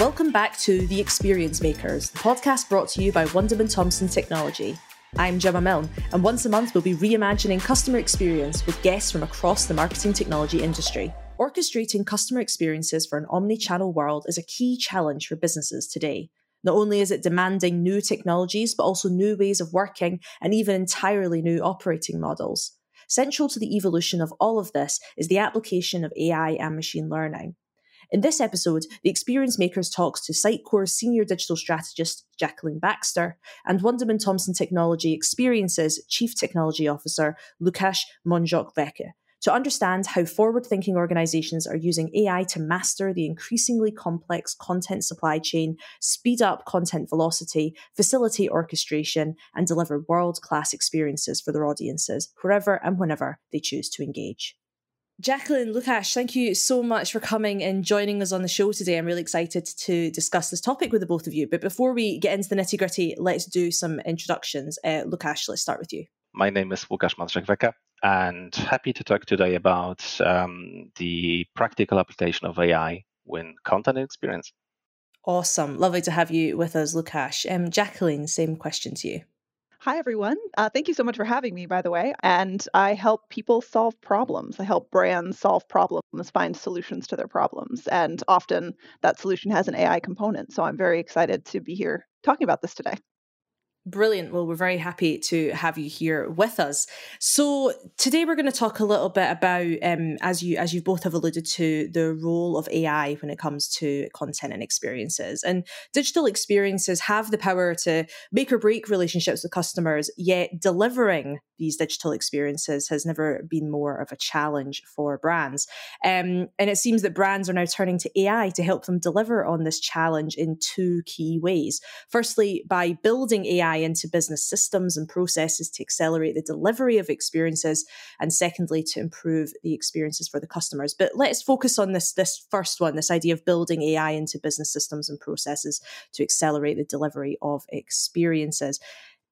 Welcome back to The Experience Makers, the podcast brought to you by Wunderman Thompson Technology. I'm Gemma Milne, and once a month we'll be reimagining customer experience with guests from across the marketing technology industry. Orchestrating customer experiences for an omni channel world is a key challenge for businesses today. Not only is it demanding new technologies, but also new ways of working and even entirely new operating models. Central to the evolution of all of this is the application of AI and machine learning. In this episode, the Experience Makers talks to Sitecore's senior digital strategist Jacqueline Baxter and Wunderman Thompson Technology Experiences Chief Technology Officer Lukasz Madrzak-Wecke to understand how forward thinking organizations are using AI to master the increasingly complex content supply chain, speed up content velocity, facilitate orchestration, and deliver world class experiences for their audiences, wherever and whenever they choose to engage. Jacqueline, Lukasz, thank you so much for coming and joining us on the show today. I'm really excited to discuss this topic with the both of you. But before we get into the nitty gritty, let's do some introductions. Uh, Lukasz, let's start with you. My name is Lukasz Madrzak-Wecke, and happy to talk today about um, the practical application of AI in content experience. Awesome. Lovely to have you with us, Lukasz. Um, Jacqueline, same question to you. Hi, everyone. Uh, thank you so much for having me, by the way. And I help people solve problems. I help brands solve problems, find solutions to their problems. And often that solution has an AI component. So I'm very excited to be here talking about this today. Brilliant. Well, we're very happy to have you here with us. So today we're going to talk a little bit about, um, as you as you both have alluded to, the role of AI when it comes to content and experiences. And digital experiences have the power to make or break relationships with customers. Yet delivering these digital experiences has never been more of a challenge for brands. Um, and it seems that brands are now turning to AI to help them deliver on this challenge in two key ways. Firstly, by building AI into business systems and processes to accelerate the delivery of experiences, and secondly, to improve the experiences for the customers. But let's focus on this, this first one, this idea of building AI into business systems and processes to accelerate the delivery of experiences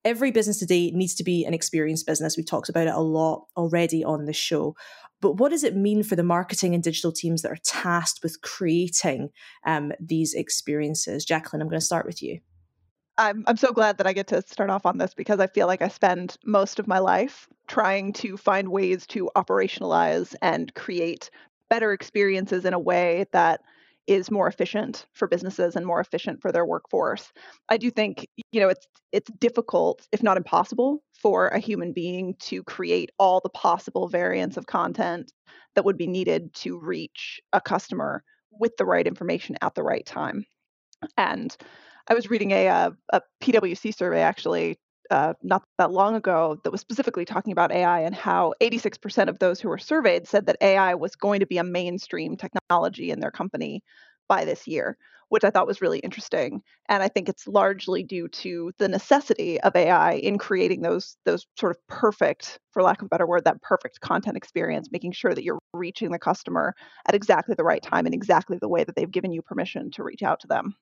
every business today needs to be an experienced business. We've talked about it a lot already on the show. But what does it mean for the marketing and digital teams that are tasked with creating um, these experiences? Jacqueline, I'm going to start with you. I'm, I'm so glad that I get to start off on this because I feel like I spend most of my life trying to find ways to operationalize and create better experiences in a way that is more efficient for businesses and more efficient for their workforce. I do think, you know, it's it's difficult, if not impossible, for a human being to create all the possible variants of content that would be needed to reach a customer with the right information at the right time. And I was reading a, a, a PwC survey actually uh, not that long ago that was specifically talking about AI and how 86% of those who were surveyed said that AI was going to be a mainstream technology in their company by this year, which I thought was really interesting. And I think it's largely due to the necessity of AI in creating those those sort of perfect, for lack of a better word, that perfect content experience, making sure that you're reaching the customer at exactly the right time and exactly the way that they've given you permission to reach out to them.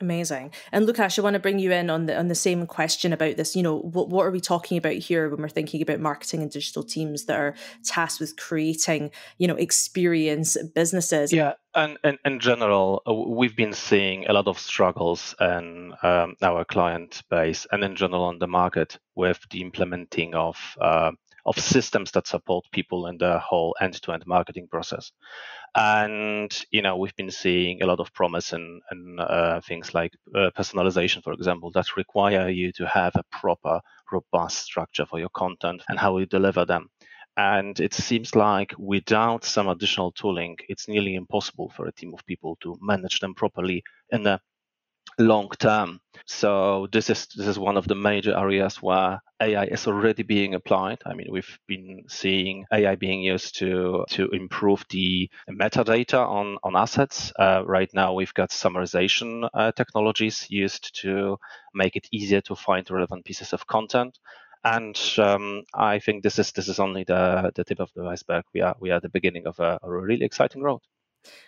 Amazing. And Lukasz, I want to bring you in on the on the same question about this. You know, what what are we talking about here when we're thinking about marketing and digital teams that are tasked with creating, you know, experience businesses? Yeah, and, and in general, uh, we've been seeing a lot of struggles in um, our client base and in general on the market with the implementing of uh, of systems that support people in the whole end-to-end marketing process. And you know, we've been seeing a lot of promise in, uh, things like uh, personalization, for example, that require you to have a proper, robust structure for your content and how you deliver them. And it seems like without some additional tooling, it's nearly impossible for a team of people to manage them properly in a long term. So this is this is one of the major areas where AI is already being applied. I mean, we've been seeing AI being used to to improve the metadata on on assets. Uh, right now, we've got summarization uh, technologies used to make it easier to find relevant pieces of content. And um, I think this is this is only the the tip of the iceberg. We are we are at the beginning of a, a really exciting road.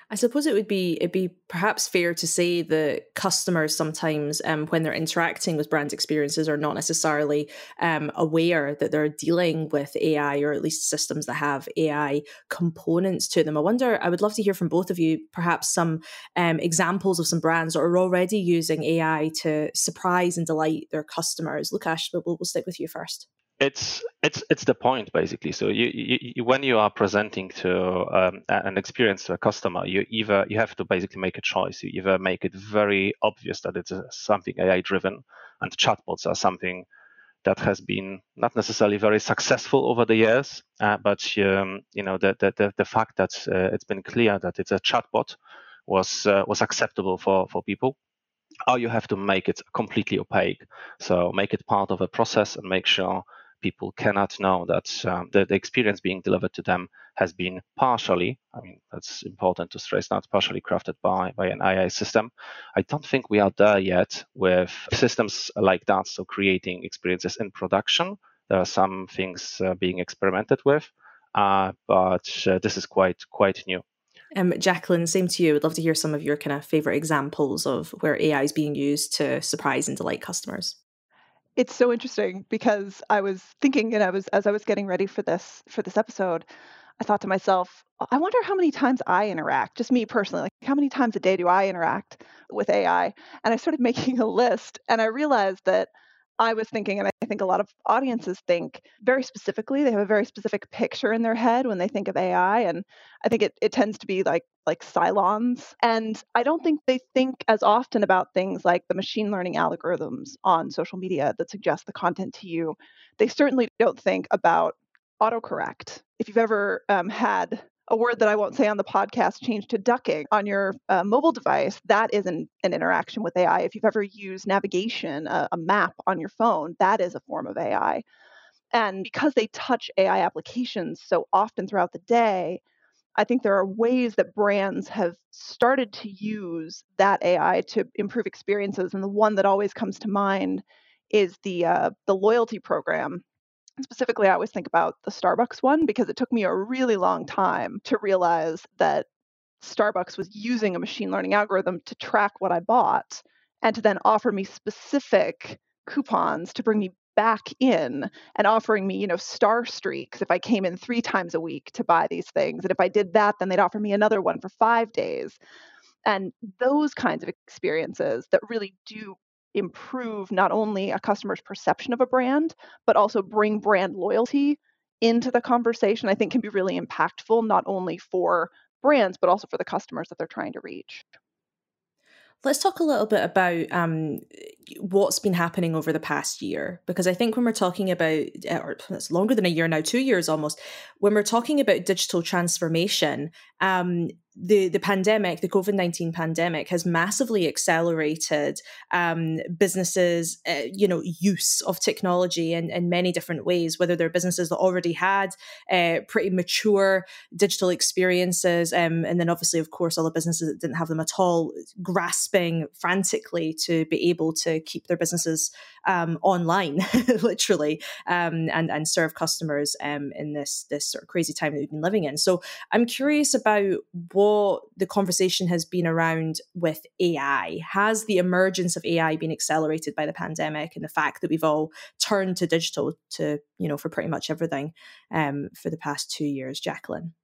I suppose it would be it'd be perhaps fair to say that customers sometimes, um, when they're interacting with brand experiences, are not necessarily um, aware that they're dealing with AI or at least systems that have AI components to them. I wonder. I would love to hear from both of you, perhaps some um, examples of some brands that are already using AI to surprise and delight their customers. Lukasz, we'll, we'll stick with you first it's it's it's the point basically. So you, you, when you are presenting to um, an experience to a customer, you either you have to basically make a choice. You either make it very obvious that it's something AI driven, and chatbots are something that has been not necessarily very successful over the years, uh, but um, you know the, the the fact that uh, it's been clear that it's a chatbot was uh, was acceptable for for people or you have to make it completely opaque. So make it part of a process and make sure people cannot know that um, the, experience being delivered to them has been partially, I mean, that's important to stress, not partially crafted by, by an AI system. I don't think we are there yet with systems like that. So creating experiences in production. There are some things uh, being experimented with, uh, but uh, this is quite quite new. Um, Jacqueline, same to you. I'd love to hear some of your kind of favorite examples of where AI is being used to surprise and delight customers it's so interesting because I was thinking and I was as I was getting ready for this for this episode, I thought to myself, I wonder how many times I interact, just me personally, like how many times a day do I interact with AI? And I started making a list and I realized that I was thinking, and I think a lot of audiences think very specifically, they have a very specific picture in their head when they think of AI. And I think it, it tends to be like like Cylons. And I don't think they think as often about things like the machine learning algorithms on social media that suggest the content to you. They certainly don't think about autocorrect. If you've ever um, had a word that I won't say on the podcast change to ducking on your uh, mobile device, that is an, an interaction with AI. If you've ever used navigation, a, a map on your phone, that is a form of AI. And because they touch AI applications so often throughout the day, I think there are ways that brands have started to use that AI to improve experiences. And the one that always comes to mind is the uh, the loyalty program specifically, I always think about the Starbucks one because it took me a really long time to realize that Starbucks was using a machine learning algorithm to track what I bought and to then offer me specific coupons to bring me back in and offering me, you know, star streaks if I came in three times a week to buy these things. And if I did that, then they'd offer me another one for five days. And those kinds of experiences that really do improve not only a customer's perception of a brand, but also bring brand loyalty into the conversation, I think can be really impactful, not only for brands, but also for the customers that they're trying to reach. Let's talk a little bit about um, what's been happening over the past year, because I think when we're talking about, uh, or it's longer than a year now, two years almost, when we're talking about digital transformation, um, the the pandemic, the COVID nineteen pandemic, has massively accelerated um, businesses, uh, you know, use of technology in, in many different ways. Whether they're businesses that already had uh, pretty mature digital experiences, um, and then obviously, of course, all the businesses that didn't have them at all, grasping frantically to be able to keep their businesses um, online, literally, um, and and serve customers um, in this this sort of crazy time that we've been living in. So, I'm curious about what what the conversation has been around with AI. Has the emergence of AI been accelerated by the pandemic and the fact that we've all turned to digital to, you know, for pretty much everything um, for the past two years? Jacqueline.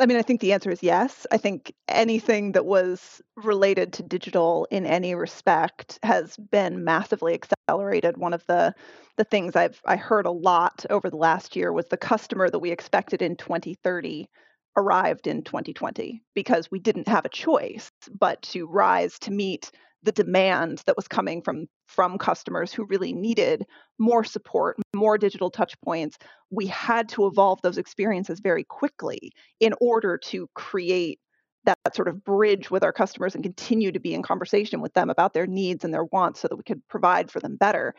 I mean, I think the answer is yes. I think anything that was related to digital in any respect has been massively accelerated. One of the the things I've I heard a lot over the last year was the customer that we expected in 2030 arrived in 2020 because we didn't have a choice but to rise to meet the demand that was coming from from customers who really needed more support more digital touch points. We had to evolve those experiences very quickly in order to create that sort of bridge with our customers and continue to be in conversation with them about their needs and their wants so that we could provide for them better.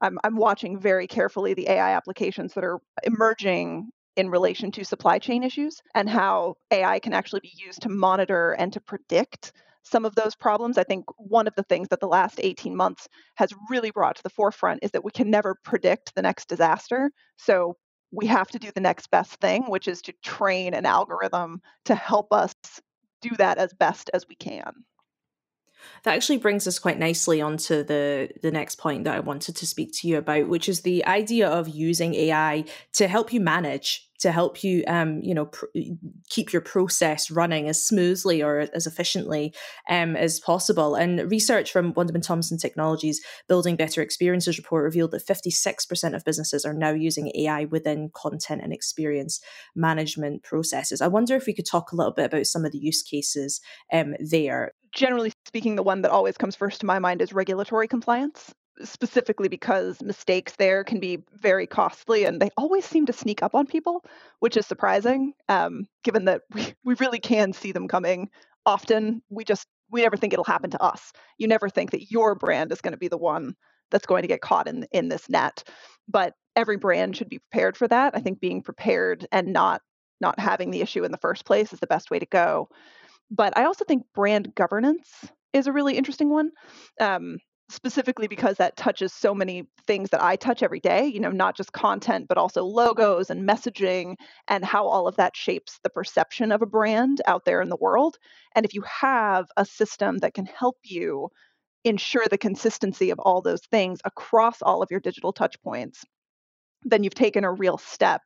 I'm, I'm watching very carefully the AI applications that are emerging in relation to supply chain issues and how AI can actually be used to monitor and to predict some of those problems. I think one of the things that the last 18 months has really brought to the forefront is that we can never predict the next disaster. So we have to do the next best thing, which is to train an algorithm to help us do that as best as we can. That actually brings us quite nicely onto the the next point that I wanted to speak to you about, which is the idea of using AI to help you manage, to help you, um, you know, pr- keep your process running as smoothly or as efficiently um, as possible. And research from Wunderman Thompson Technologies Building Better Experiences report revealed that 56% of businesses are now using AI within content and experience management processes. I wonder if we could talk a little bit about some of the use cases um, there generally speaking, the one that always comes first to my mind is regulatory compliance, specifically because mistakes there can be very costly and they always seem to sneak up on people, which is surprising, um, given that we, we really can see them coming often. We just, we never think it'll happen to us. You never think that your brand is going to be the one that's going to get caught in, in this net. But every brand should be prepared for that. I think being prepared and not not having the issue in the first place is the best way to go. But I also think brand governance is a really interesting one. Um, specifically because that touches so many things that I touch every day, you know, not just content, but also logos and messaging and how all of that shapes the perception of a brand out there in the world. And if you have a system that can help you ensure the consistency of all those things across all of your digital touch points, then you've taken a real step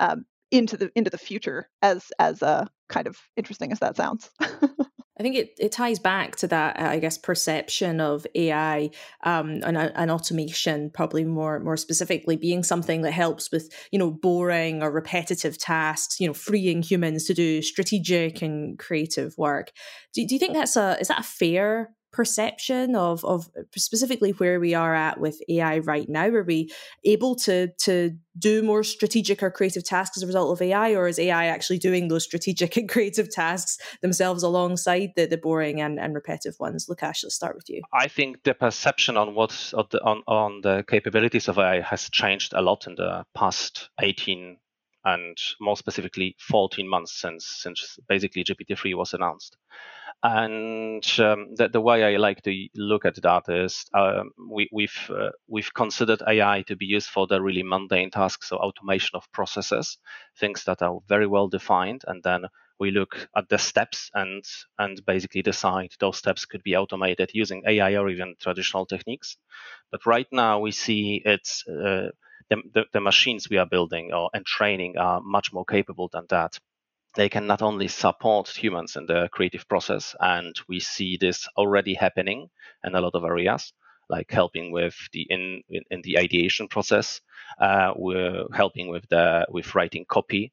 um, into the into the future as as uh, kind of interesting as that sounds. I think it, it ties back to that, I guess, perception of AI um, and, uh, and automation, probably more more specifically, being something that helps with you know boring or repetitive tasks, you know, freeing humans to do strategic and creative work. Do, do you think that's a is that a fair perception of of uh, specifically where we are at with AI right now? Are we able to to do more strategic or creative tasks as a result of AI, or is AI actually doing those strategic and creative tasks themselves alongside the, the boring and, and repetitive ones? Lukasz, let's start with you. I think the perception on what on, on the capabilities of AI has changed a lot in the past 18 and more specifically 14 months since since basically GPT-3 was announced. And um, the, the, way I like to look at that is um, we, we've, uh, we've considered AI to be used for the really mundane tasks, so automation of processes, things that are very well defined, and then we look at the steps and and basically decide those steps could be automated using AI or even traditional techniques. But right now we see it's uh, the, the, the machines we are building or and training are much more capable than that they can not only support humans in the creative process, and we see this already happening in a lot of areas, like helping with the in in, in the ideation process. Uh, we're helping with the with writing copy,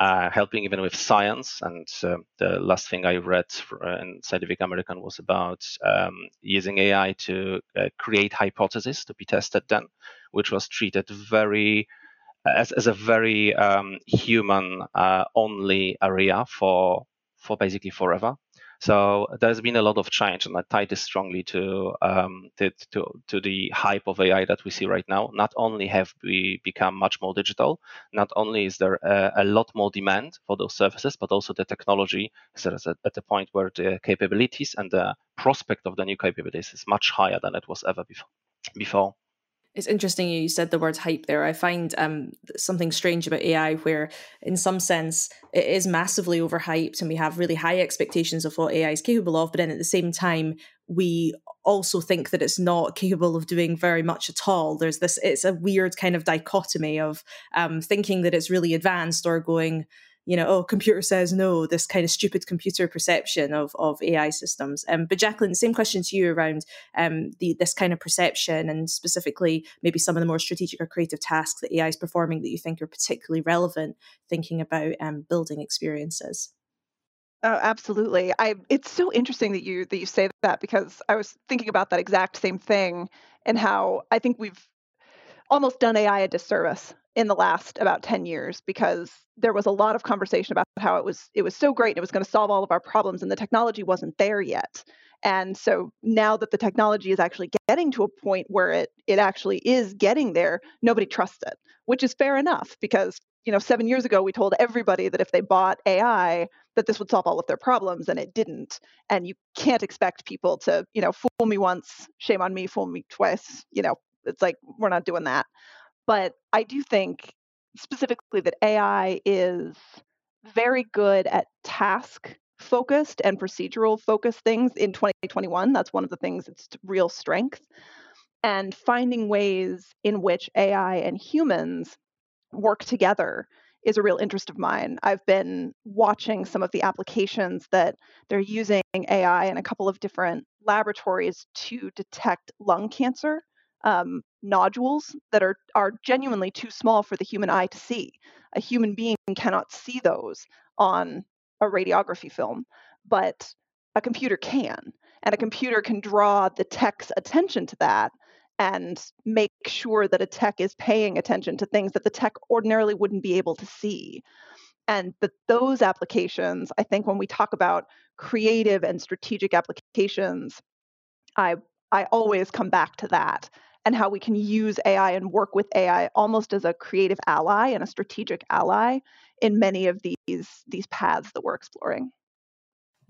uh, helping even with science. And uh, the last thing I read uh, in Scientific American was about um, using AI to uh, create hypotheses to be tested then, which was treated very as, as a very um, human uh, only area for for basically forever. So there's been a lot of change, and I tie this strongly to, um, to, to, to the hype of AI that we see right now. Not only have we become much more digital, not only is there a, a lot more demand for those services, but also the technology is at, at the point where the capabilities and the prospect of the new capabilities is much higher than it was ever before. Before. It's interesting you said the word hype there. I find um, something strange about AI where, in some sense, it is massively overhyped and we have really high expectations of what AI is capable of. But then at the same time, we also think that it's not capable of doing very much at all. There's this, it's a weird kind of dichotomy of um, thinking that it's really advanced or going, you know, oh, computer says no, this kind of stupid computer perception of, of AI systems. Um, but Jacqueline, same question to you around um, the, this kind of perception and specifically maybe some of the more strategic or creative tasks that AI is performing that you think are particularly relevant thinking about um, building experiences. Oh, absolutely. I it's so interesting that you that you say that because I was thinking about that exact same thing and how I think we've almost done AI a disservice in the last about 10 years because there was a lot of conversation about how it was it was so great and it was going to solve all of our problems and the technology wasn't there yet. And so now that the technology is actually getting to a point where it it actually is getting there nobody trusts it which is fair enough because you know 7 years ago we told everybody that if they bought AI that this would solve all of their problems and it didn't. And you can't expect people to you know fool me once shame on me fool me twice you know it's like we're not doing that but I do think specifically that AI is very good at task focused and procedural focused things in 2021. That's one of the things it's real strength. And finding ways in which AI and humans work together is a real interest of mine. I've been watching some of the applications that they're using AI in a couple of different laboratories to detect lung cancer um, nodules that are are genuinely too small for the human eye to see. A human being cannot see those on a radiography film, but a computer can, and a computer can draw the tech's attention to that and make sure that a tech is paying attention to things that the tech ordinarily wouldn't be able to see. And that those applications, I think when we talk about creative and strategic applications, I I always come back to that and how we can use AI and work with AI almost as a creative ally and a strategic ally in many of these these paths that we're exploring.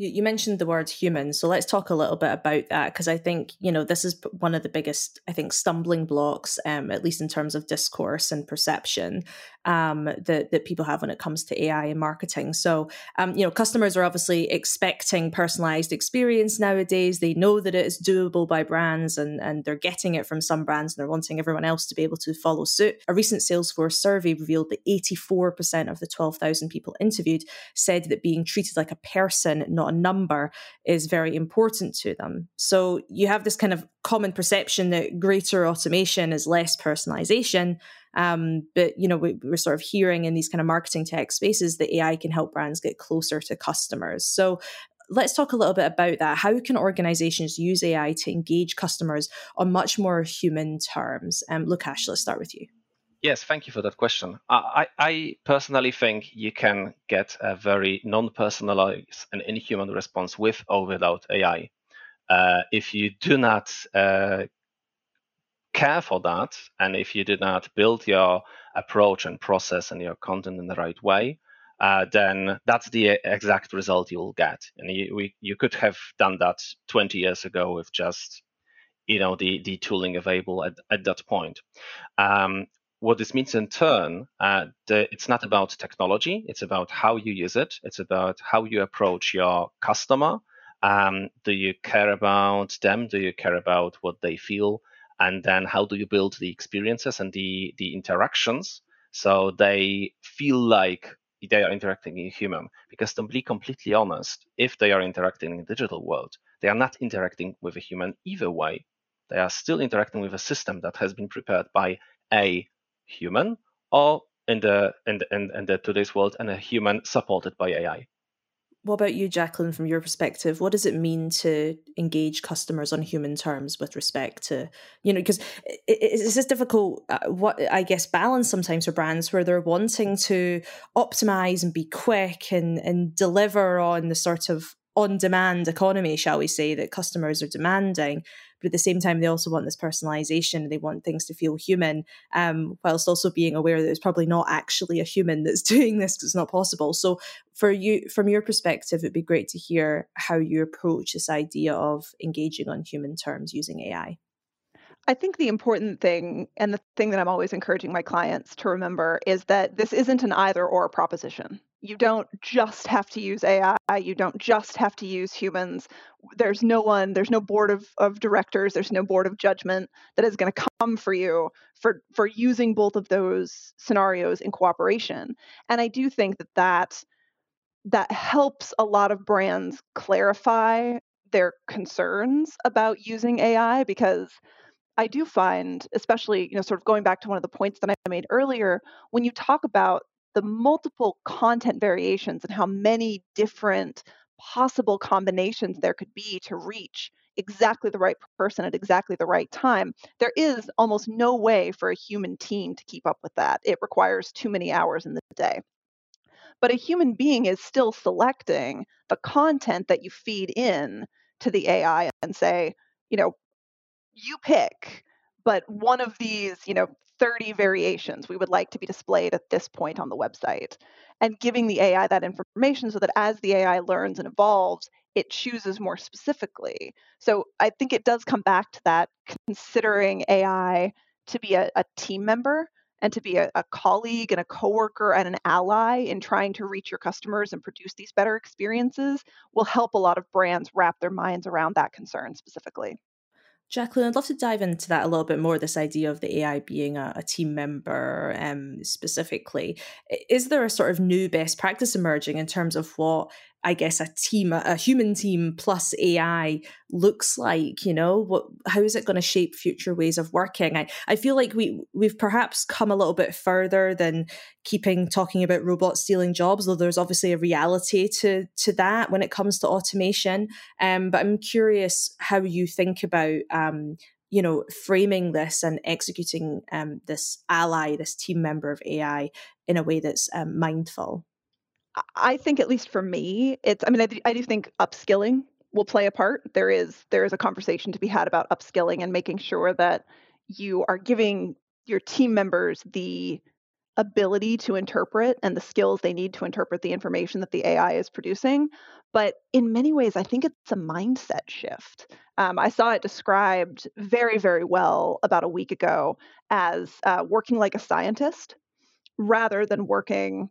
You, mentioned the word human, so let's talk a little bit about that because I think you know this is one of the biggest, I think, stumbling blocks, um, at least in terms of discourse and perception um, that that people have when it comes to AI and marketing. So, um, you know, customers are obviously expecting personalized experience nowadays. They know that it is doable by brands, and and they're getting it from some brands, and they're wanting everyone else to be able to follow suit. A recent Salesforce survey revealed that 84% of the 12,000 people interviewed said that being treated like a person, not a number is very important to them. So you have this kind of common perception that greater automation is less personalization. Um, but you know, we, are sort of hearing in these kind of marketing tech spaces that AI can help brands get closer to customers. So let's talk a little bit about that. How can organizations use AI to engage customers on much more human terms? Um, Lukasz, let's start with you. Yes, thank you for that question. I, I personally think you can get a very non-personalized and inhuman response with or without AI. Uh, if you do not uh, care for that, and if you did not build your approach and process and your content in the right way, uh, then that's the exact result you will get. And you, we, you could have done that 20 years ago with just you know the the tooling available at, at that point. Um, what this means in turn, uh, the, it's not about technology. It's about how you use it. It's about how you approach your customer. Um, do you care about them? Do you care about what they feel? And then how do you build the experiences and the the interactions so they feel like they are interacting in a human? Because to be completely honest, if they are interacting in digital world, they are not interacting with a human either way. They are still interacting with a system that has been prepared by a human or in the in the, in, in the today's world and a human supported by AI. What about you, Jacqueline, from your perspective? What does it mean to engage customers on human terms with respect to, you know, because it's this difficult, uh, what I guess, balance sometimes for brands where they're wanting to optimize and be quick and, and deliver on the sort of on demand economy, shall we say, that customers are demanding. But at the same time, they also want this personalization. They want things to feel human, um, whilst also being aware that it's probably not actually a human that's doing this because it's not possible. So, for you, from your perspective, it'd be great to hear how you approach this idea of engaging on human terms using AI. I think the important thing and the thing that I'm always encouraging my clients to remember is that this isn't an either or proposition. You don't just have to use AI, you don't just have to use humans. There's no one, there's no board of, of directors, there's no board of judgment that is going to come for you for for using both of those scenarios in cooperation. And I do think that that that helps a lot of brands clarify their concerns about using AI because I do find, especially, you know, sort of going back to one of the points that I made earlier, when you talk about the multiple content variations and how many different possible combinations there could be to reach exactly the right person at exactly the right time, there is almost no way for a human team to keep up with that. It requires too many hours in the day. But a human being is still selecting the content that you feed in to the AI and say, you know, you pick, but one of these, you know, 30 variations we would like to be displayed at this point on the website and giving the AI that information so that as the AI learns and evolves, it chooses more specifically. So I think it does come back to that considering AI to be a, a team member and to be a, a, colleague and a coworker and an ally in trying to reach your customers and produce these better experiences will help a lot of brands wrap their minds around that concern specifically. Jacqueline, I'd love to dive into that a little bit more. This idea of the AI being a, a, team member, um, specifically, is there a sort of new best practice emerging in terms of what I guess a team, a, human team plus AI looks like? You know, what how is it going to shape future ways of working? I, I feel like we we've perhaps come a little bit further than keeping talking about robots stealing jobs, though there's obviously a reality to to that when it comes to automation. Um, but I'm curious how you think about um, you know framing this and executing um, this ally, this team member of AI in a way that's um, mindful. I think, at least for me, it's. I mean, I do, I do think upskilling will play a part. There is there is a conversation to be had about upskilling and making sure that you are giving your team members the ability to interpret and the skills they need to interpret the information that the AI is producing. But in many ways, I think it's a mindset shift. Um, I saw it described very, very well about a week ago as uh, working like a scientist rather than working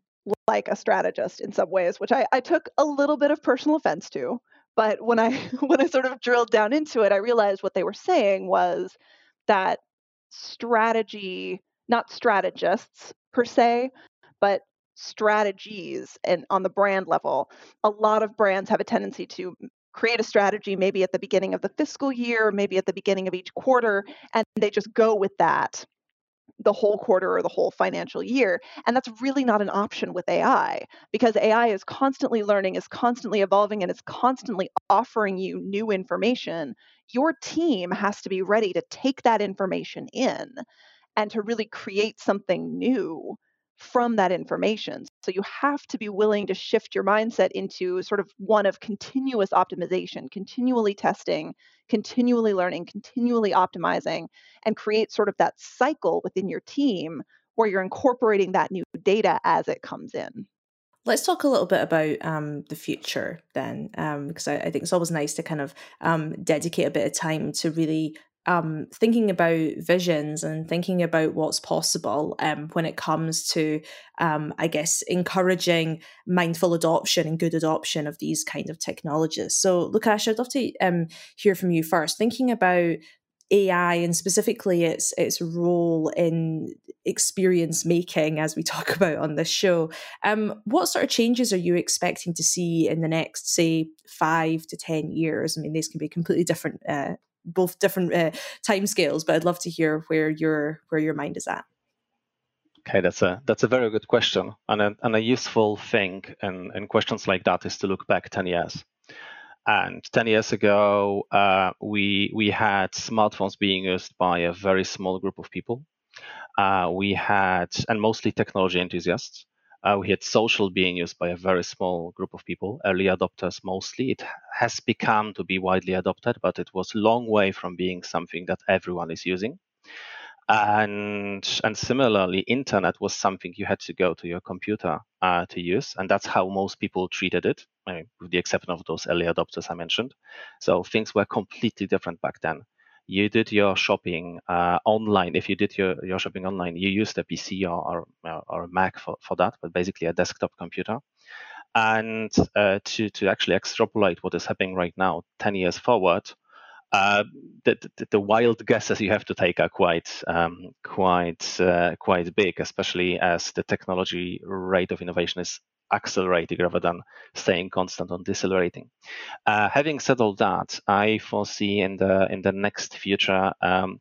like a strategist in some ways, which I, I took a little bit of personal offense to. But when I when I sort of drilled down into it, I realized what they were saying was that strategy, not strategists per se, but strategies and on the brand level, a lot of brands have a tendency to create a strategy maybe at the beginning of the fiscal year, maybe at the beginning of each quarter, and they just go with that the whole quarter or the whole financial year. And that's really not an option with AI because AI is constantly learning, is constantly evolving, and is constantly offering you new information. Your team has to be ready to take that information in and to really create something new from that information. So you have to be willing to shift your mindset into sort of one of continuous optimization, continually testing, continually learning, continually optimizing, and create sort of that cycle within your team where you're incorporating that new data as it comes in. Let's talk a little bit about um, the future then, um, because I, I, think it's always nice to kind of um, dedicate a bit of time to really um, thinking about visions and thinking about what's possible um, when it comes to, um, I guess, encouraging mindful adoption and good adoption of these kind of technologies. So, Lukasz, I'd love to um, hear from you first. Thinking about AI and specifically its its role in experience making, as we talk about on this show. Um, what sort of changes are you expecting to see in the next, say, five to ten years? I mean, these can be completely different uh, both different uh, time scales, but I'd love to hear where your where your mind is at. Okay, that's a that's a very good question, and a, and a useful thing in, in questions like that is to look back ten years. And ten years ago, uh, we we had smartphones being used by a very small group of people. Uh, we had and mostly technology enthusiasts. Uh, we had social being used by a very small group of people, early adopters mostly. It has become to be widely adopted, but it was long way from being something that everyone is using. And and similarly, internet was something you had to go to your computer uh, to use, and that's how most people treated it, I mean, with the exception of those early adopters I mentioned. So things were completely different back then you did your shopping uh, online. If you did your, your shopping online, you used a PC or, or, or a Mac for, for that, but basically a desktop computer. And uh, to, to actually extrapolate what is happening right now, 10 years forward, uh, the, the, the, wild guesses you have to take are quite um, quite uh, quite big, especially as the technology rate of innovation is accelerating rather than staying constant on decelerating. Uh, having said all that, I foresee in the in the next future um,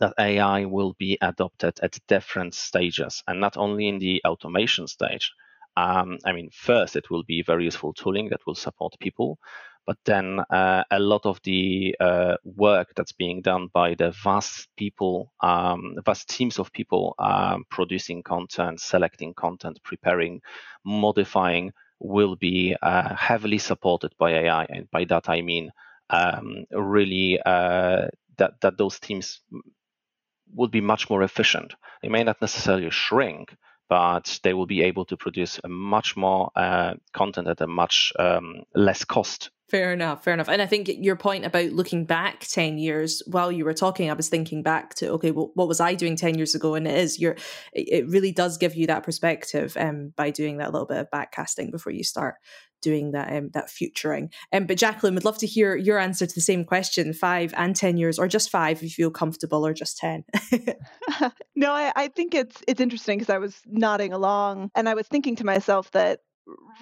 that AI will be adopted at different stages, and not only in the automation stage. Um, I mean, first it will be very useful tooling that will support people, but then uh, a lot of the uh, work that's being done by the vast people, um, vast teams of people um, producing content, selecting content, preparing, modifying, will be uh, heavily supported by AI. And by that I mean um, really uh, that that those teams will be much more efficient. They may not necessarily shrink, but they will be able to produce much more uh, content at a much um, less cost Fair enough, fair enough. And I think your point about looking back 10 years while you were talking, I was thinking back to, okay, well, what was I doing 10 years ago? And it is, you're, it really does give you that perspective um, by doing that little bit of backcasting before you start doing that um, that futuring. Um, but Jacqueline, would love to hear your answer to the same question: five and ten years, or just five if you feel comfortable, or just ten. no, I, I think it's it's interesting because I was nodding along and I was thinking to myself that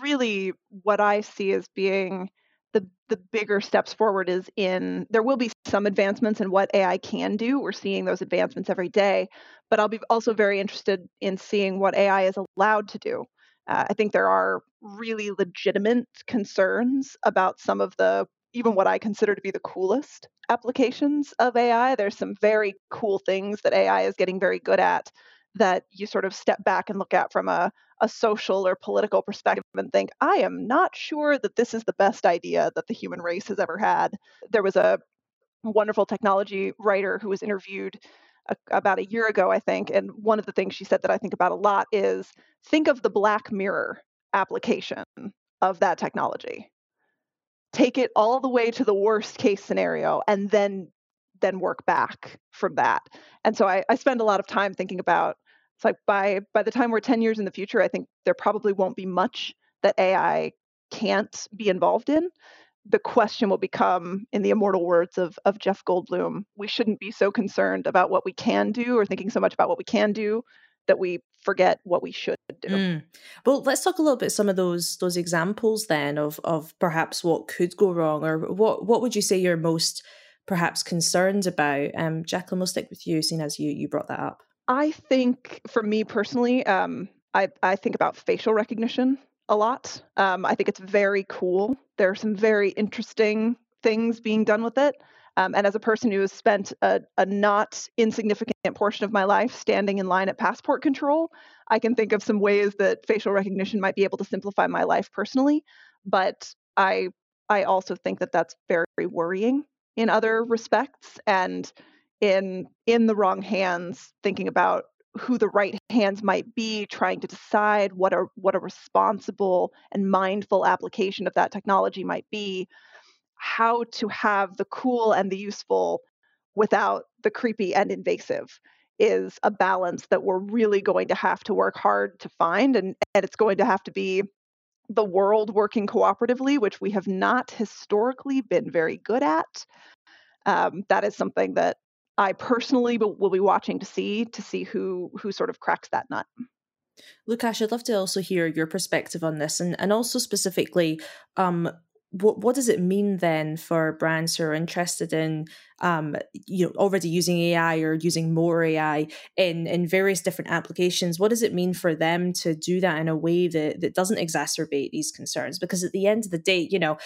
really what I see as being the the bigger steps forward is in there will be some advancements in what AI can do. We're seeing those advancements every day, but I'll be also very interested in seeing what AI is allowed to do. Uh, I think there are really legitimate concerns about some of the even what I consider to be the coolest applications of AI. There's some very cool things that AI is getting very good at that you sort of step back and look at from a, a social or political perspective and think, I am not sure that this is the best idea that the human race has ever had. There was a wonderful technology writer who was interviewed a, about a year ago, I think. And one of the things she said that I think about a lot is think of the Black Mirror application of that technology. Take it all the way to the worst case scenario and then then work back from that. And so I, I spend a lot of time thinking about it's like by by the time we're 10 years in the future, I think there probably won't be much that AI can't be involved in. The question will become, in the immortal words of, of Jeff Goldblum, we shouldn't be so concerned about what we can do or thinking so much about what we can do that we forget what we should do. Mm. Well, let's talk a little bit some of those those examples then of of perhaps what could go wrong or what what would you say you're most perhaps concerned about? Um, Jacqueline, we'll stick with you, seeing as you you brought that up. I think for me personally, um, I, I think about facial recognition a lot. Um, I think it's very cool. There are some very interesting things being done with it. Um, and as a person who has spent a, a, not insignificant portion of my life standing in line at passport control, I can think of some ways that facial recognition might be able to simplify my life personally. But I I also think that that's very worrying in other respects. And in in the wrong hands thinking about who the right hands might be trying to decide what a what a responsible and mindful application of that technology might be. How to have the cool and the useful without the creepy and invasive is a balance that we're really going to have to work hard to find and, and it's going to have to be the world working cooperatively which we have not historically been very good at. Um, that is something that I personally will be watching to see to see who who sort of cracks that nut. Lukasz, I'd love to also hear your perspective on this, and and also specifically, um, what what does it mean then for brands who are interested in, um, you know, already using AI or using more AI in in various different applications? What does it mean for them to do that in a way that that doesn't exacerbate these concerns? Because at the end of the day, you know,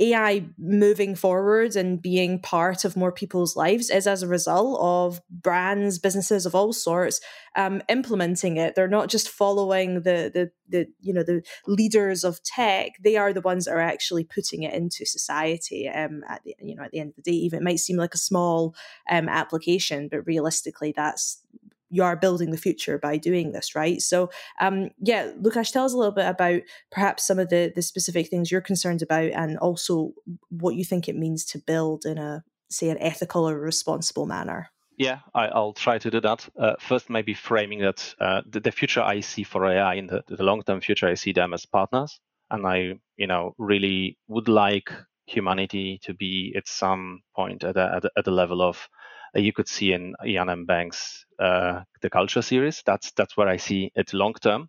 AI moving forward and being part of more people's lives is as a result of brands, businesses of all sorts um, implementing it. They're not just following the the the you know the leaders of tech. They are the ones that are actually putting it into society. Um, at the you know at the end of the day, even it might seem like a small um, application, but realistically, that's you are building the future by doing this, right? So, um, yeah, Lukasz, tell us a little bit about perhaps some of the the specific things you're concerned about, and also what you think it means to build in a say an ethical or responsible manner. Yeah, I, will try to do that. Uh, first, maybe framing that uh, the, the, future I see for AI in the, the long-term future, I see them as partners, and I, you know, really would like humanity to be at some point at at a, at a level of you could see in Iain M. Banks' uh, the culture series. That's that's where I see it long term.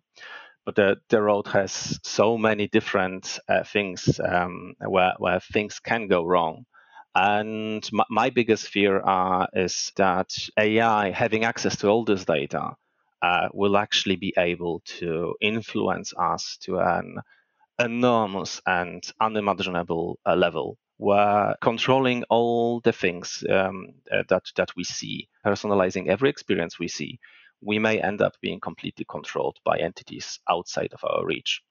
But the, the road has so many different uh, things um, where where things can go wrong. And my, my biggest fear uh, is that AI, having access to all this data, uh, will actually be able to influence us to an enormous and unimaginable uh, level were controlling all the things um, uh, that that we see, personalizing every experience we see, we may end up being completely controlled by entities outside of our reach.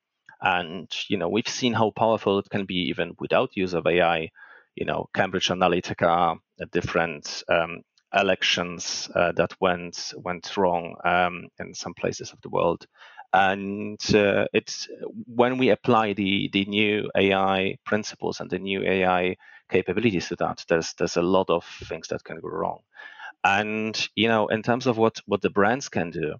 And you know, we've seen how powerful it can be even without use of AI. You know, Cambridge Analytica, different um, elections uh, that went went wrong um, in some places of the world, And uh, it's when we apply the the new AI principles and the new AI capabilities to that, there's there's a lot of things that can go wrong. And you know, in terms of what what the brands can do,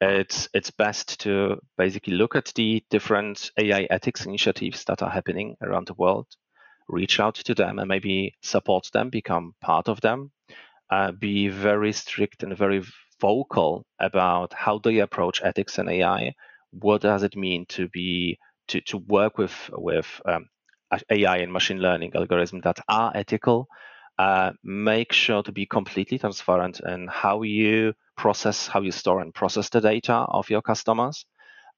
it's it's best to basically look at the different AI ethics initiatives that are happening around the world, reach out to them and maybe support them, become part of them, uh, be very strict and very vocal about how they approach ethics and AI. What does it mean to be to, to work with with um, AI and machine learning algorithms that are ethical? Uh, make sure to be completely transparent in how you process, how you store and process the data of your customers,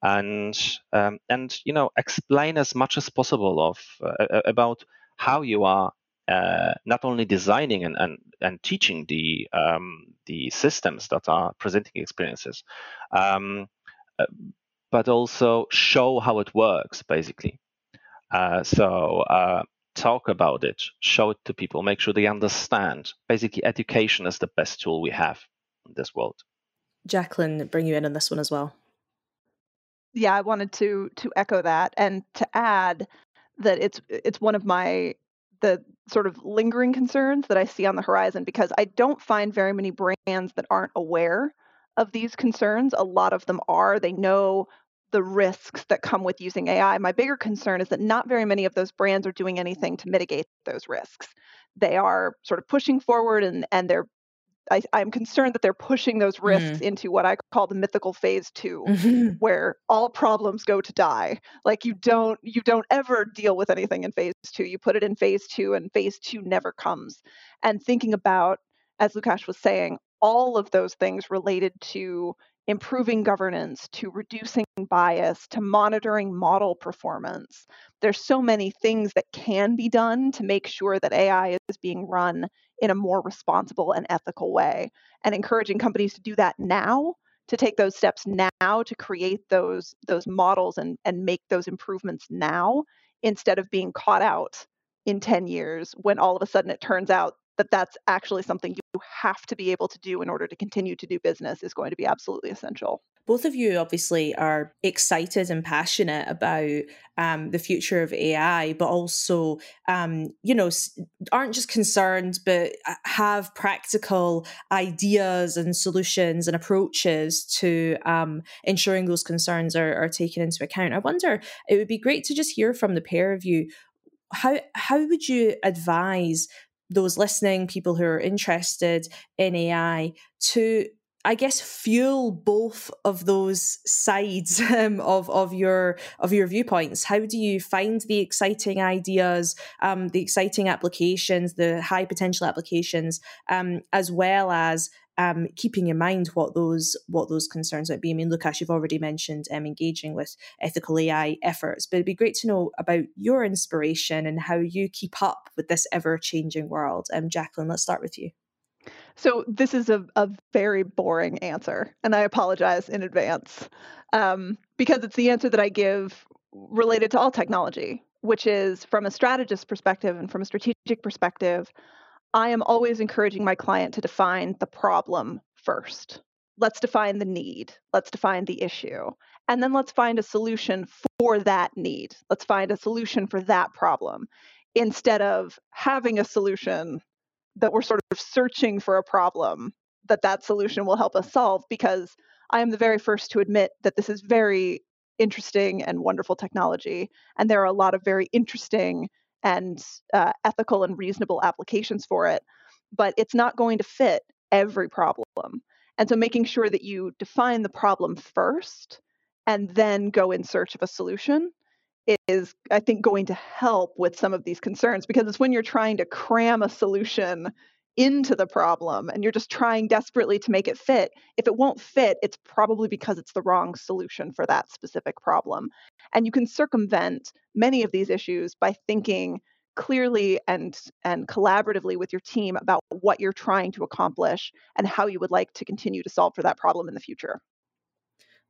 and um, and you know explain as much as possible of uh, about how you are uh, not only designing and, and, and teaching the um, the systems that are presenting experiences, um, uh, but also show how it works, basically. Uh, so uh, talk about it, show it to people, make sure they understand. Basically, education is the best tool we have in this world. Jacqueline, bring you in on this one as well. Yeah, I wanted to to echo that and to add that it's it's one of my the sort of lingering concerns that I see on the horizon because I don't find very many brands that aren't aware of these concerns. A lot of them are. They know the risks that come with using AI. My bigger concern is that not very many of those brands are doing anything to mitigate those risks. They are sort of pushing forward and, and they're I, am concerned that they're pushing those risks mm. into what I call the mythical phase 2 mm-hmm. where all problems go to die. Like you don't you don't ever deal with anything in phase two. You put it in phase two, and phase two never comes. And thinking about, as Lukasz was saying, all of those things related to improving governance, to reducing bias, to monitoring model performance. There's so many things that can be done to make sure that AI is being run in a more responsible and ethical way. And encouraging companies to do that now, to take those steps now to create those those models and, and make those improvements now instead of being caught out in 10 years when all of a sudden it turns out that that's actually something you have to be able to do in order to continue to do business is going to be absolutely essential. Both of you obviously are excited and passionate about um, the future of AI, but also, um, you know, aren't just concerned, but uh, have practical ideas and solutions and approaches to um, ensuring those concerns are, are taken into account. I wonder, it would be great to just hear from the pair of you how how would you advise those listening, people who are interested in AI, to I guess fuel both of those sides um, of of your of your viewpoints. How do you find the exciting ideas, um, the exciting applications, the high potential applications, um, as well as um, keeping in mind what those what those concerns might be. I mean, Lukasz, you've already mentioned um, engaging with ethical AI efforts, but it'd be great to know about your inspiration and how you keep up with this ever changing world. Um, Jacqueline, let's start with you. So this is a, a very boring answer, and I apologize in advance um, because it's the answer that I give related to all technology, which is from a strategist perspective and from a strategic perspective. I am always encouraging my client to define the problem first. Let's define the need. Let's define the issue. And then let's find a solution for that need. Let's find a solution for that problem instead of having a solution that we're sort of searching for a problem that that solution will help us solve because I am the very first to admit that this is very interesting and wonderful technology. And there are a lot of very interesting and uh, ethical and reasonable applications for it, but it's not going to fit every problem. And so making sure that you define the problem first and then go in search of a solution is, I think, going to help with some of these concerns because it's when you're trying to cram a solution into the problem and you're just trying desperately to make it fit. If it won't fit, it's probably because it's the wrong solution for that specific problem. And you can circumvent many of these issues by thinking clearly and and collaboratively with your team about what you're trying to accomplish and how you would like to continue to solve for that problem in the future.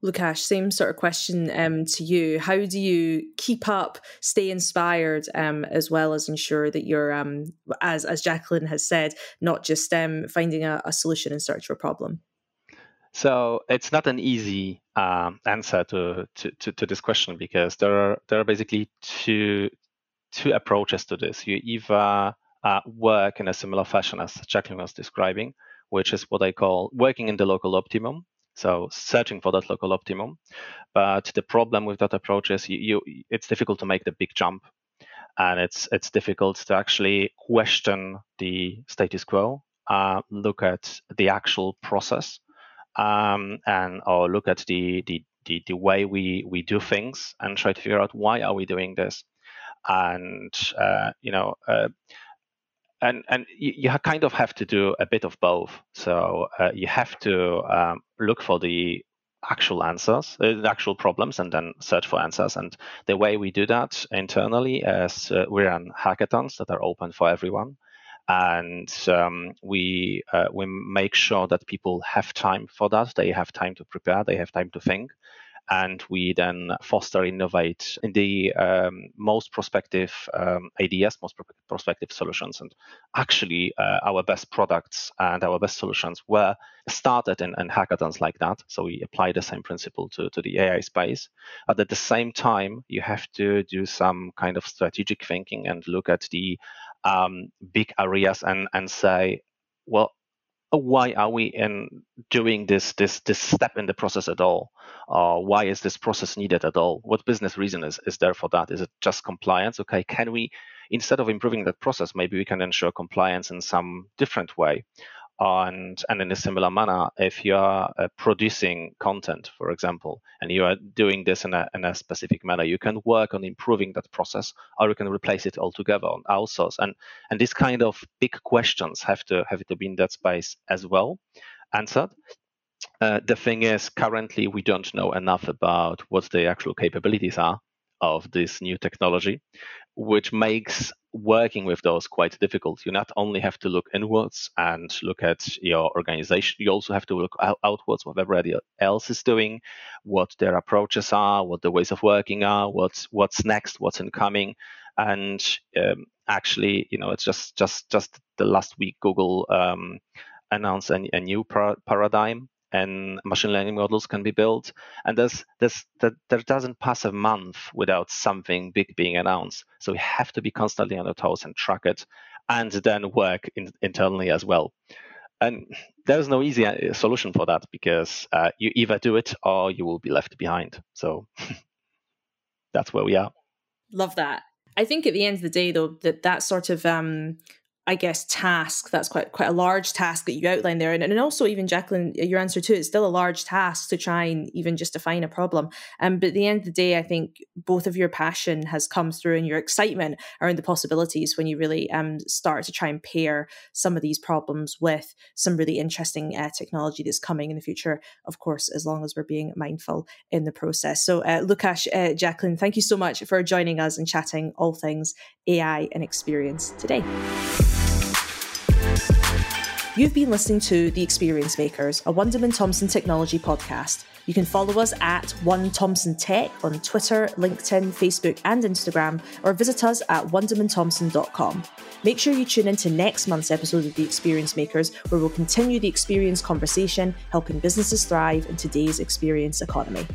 Lukasz, same sort of question um, to you. How do you keep up, stay inspired, um, as well as ensure that you're, um, as as Jacqueline has said, not just um, finding a, a, solution in search for a problem? So it's not an easy um, answer to, to, to, to, this question because there are there are basically two two approaches to this. You either uh, work in a similar fashion as Jacqueline was describing, which is what I call working in the local optimum. So searching for that local optimum. But the problem with that approach is you, you it's difficult to make the big jump and it's it's difficult to actually question the status quo, uh, look at the actual process, um, and or look at the, the the, the way we we do things and try to figure out why are we doing this and uh, you know uh, and and you, you, kind of have to do a bit of both so uh, you have to um, look for the actual answers uh, the actual problems and then search for answers and the way we do that internally is uh, we run hackathons that are open for everyone and um, we uh, we make sure that people have time for that. They have time to prepare. They have time to think, and we then foster, innovate in the um, most prospective um, ideas, most pro- prospective solutions. And actually, uh, our best products and our best solutions were started in, in, hackathons like that. So we apply the same principle to, to the AI space. But at the same time, you have to do some kind of strategic thinking and look at the um, big areas and and say, well, why are we in doing this this this step in the process at all? Uh, why is this process needed at all? What business reason is is there for that? Is it just compliance? Okay, can we instead of improving that process, maybe we can ensure compliance in some different way? And and in a similar manner if you are uh, producing content for example and you are doing this in a, in a specific manner you can work on improving that process or you can replace it altogether on outsource. And and these kind of big questions have to have to be in that space as well answered. Uh, the thing is currently we don't know enough about what the actual capabilities are of this new technology which makes working with those quite difficult. You not only have to look inwards and look at your organization, you also have to look out- outwards what everybody else is doing, what their approaches are, what the ways of working are, what's what's next, what's incoming, and um, actually, you know, it's just just just the last week Google um, announced a, a new par- paradigm and machine learning models can be built. And there's, there's, there doesn't pass a month without something big being announced. So we have to be constantly on our toes and track it, and then work in, internally as well. And there's no easy uh, solution for that because uh, you either do it or you will be left behind. So that's where we are. Love that. I think at the end of the day, though, that that sort of um, I guess task that's quite quite a large task that you outline there, and, and also even Jacqueline, your answer too, it's still a large task to try and even just define a problem. Um, but at the end of the day, I think both of your passion has come through and your excitement around the possibilities when you really um start to try and pair some of these problems with some really interesting uh, technology that's coming in the future. Of course, as long as we're being mindful in the process. So, uh, Lukasz, uh, Jacqueline, thank you so much for joining us and chatting all things AI and experience today. You've been listening to The Experience Makers, a Wunderman Thompson technology podcast. You can follow us at One Thompson Tech on Twitter, LinkedIn, Facebook, and Instagram, or visit us at wundermanthompson.com. Make sure you tune in to next month's episode of The Experience Makers, where we'll continue the experience conversation, helping businesses thrive in today's experience economy.